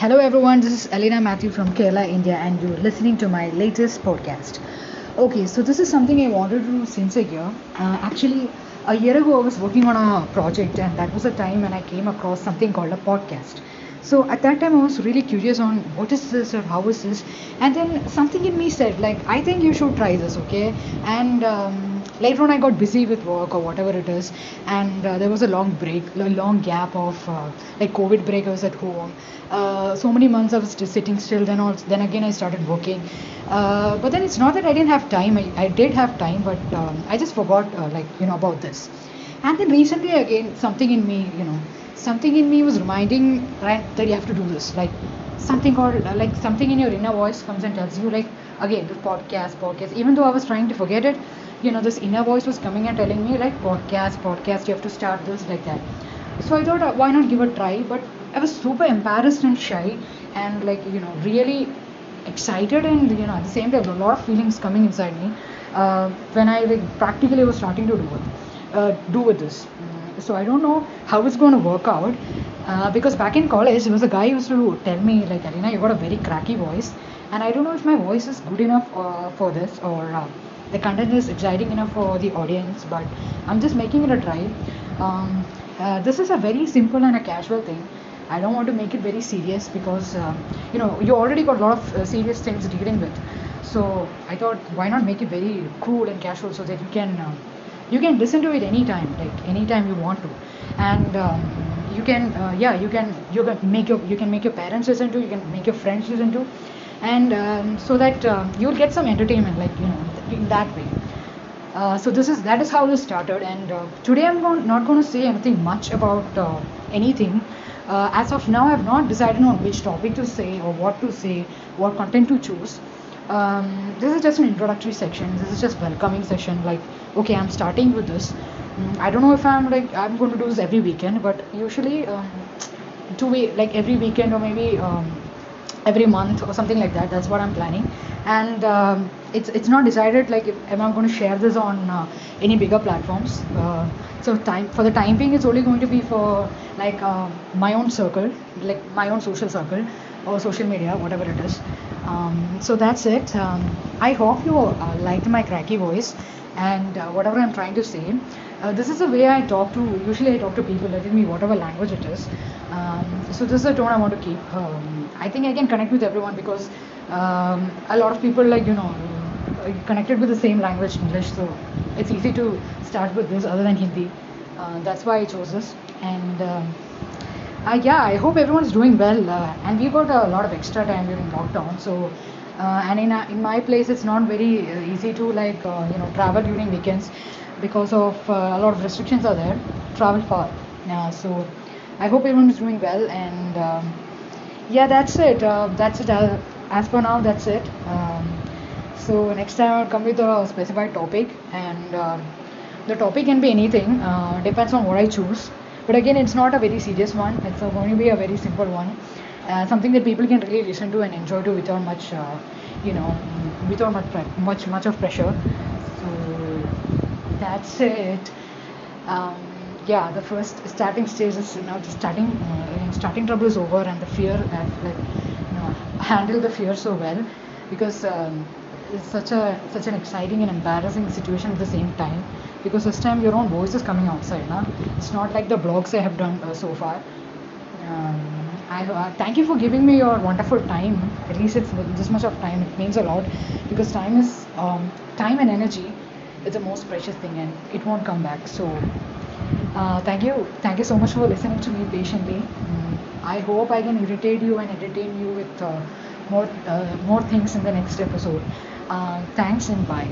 Hello, everyone. This is Elena Matthew from Kerala, India, and you're listening to my latest podcast. Okay, so this is something I wanted to do since a year. Uh, actually, a year ago, I was working on a project, and that was a time when I came across something called a podcast. So at that time, I was really curious on what is this or how is this, and then something in me said like, I think you should try this, okay? And um, later on, I got busy with work or whatever it is, and uh, there was a long break, a long gap of uh, like COVID break. I was at home. Uh, so many months I was just sitting still. Then also, then again I started working. Uh, but then it's not that I didn't have time. I, I did have time, but um, I just forgot uh, like you know about this. And then recently again, something in me, you know, something in me was reminding right that you have to do this like something called like something in your inner voice comes and tells you like again the podcast podcast even though i was trying to forget it you know this inner voice was coming and telling me like podcast podcast you have to start this like that so i thought uh, why not give a try but i was super embarrassed and shy and like you know really excited and you know at the same time a lot of feelings coming inside me uh, when i like practically was starting to do it uh, do with this so I don't know how it's going to work out. Uh, because back in college, there was a guy who used to tell me, like, Alina, you got a very cracky voice. And I don't know if my voice is good enough uh, for this or uh, the content is exciting enough for the audience, but I'm just making it a try. Um, uh, this is a very simple and a casual thing. I don't want to make it very serious because, uh, you know, you already got a lot of uh, serious things dealing with. So I thought, why not make it very cool and casual so that you can you can listen to it anytime like anytime you want to and um, you can uh, yeah you can you can make your you can make your parents listen to you can make your friends listen to and um, so that uh, you'll get some entertainment like you know in that way. Uh, so this is that is how this started. And uh, today i'm not going to say anything much about uh, anything. Uh, as of now i have not decided on which topic to say or what to say what content to choose. Um, this is just an introductory section. This is just welcoming session. Like okay i'm starting with this. Mm, i don't know if i'm like i'm going to do this every weekend but usually um, two week like every weekend or maybe um, every month or something like that that's what i'm planning and um, it's it's not decided like if, am i going to share this on uh, any bigger platforms uh, so time for the time being it's only going to be for like uh, my own circle like my own social circle or social media whatever it is um, so that's it. Um, I hope you uh, liked my cracky voice and uh, whatever I'm trying to say. Uh, this is the way I talk to. Usually, I talk to people, letting me whatever language it is. Um, so this is the tone I want to keep. Um, I think I can connect with everyone because um, a lot of people like you know connected with the same language, English. So it's easy to start with this other than Hindi. Uh, that's why I chose this and. Um, uh, yeah, I hope everyone's doing well. Uh, and we got a lot of extra time during lockdown. So, uh, and in, in my place, it's not very easy to like you know travel during weekends because of uh, a lot of restrictions are there. Travel far. Yeah, so I hope everyone is doing well. And um, yeah, that's it. that's it. as for now, that's it. Um, so next time I'll come with a specified topic, and um, the topic can be anything. depends on what I choose. But again, it's not a very serious one. It's going to be a very simple one, uh, something that people can really listen to and enjoy to without much, uh, you know, without much much much of pressure. So that's it. Um, yeah, the first starting stage is now the starting uh, starting trouble is over, and the fear I've like you know handled the fear so well because. Um, it's such a such an exciting and embarrassing situation at the same time because this time your own voice is coming outside na? it's not like the blogs i have done uh, so far um, I, uh, thank you for giving me your wonderful time at least it's this much of time it means a lot because time is um, time and energy is the most precious thing and it won't come back. So uh, thank you. Thank you so much for listening to me patiently. Um, i hope i can irritate you and entertain you with uh, more uh, more things in the next episode. Uh, thanks and bye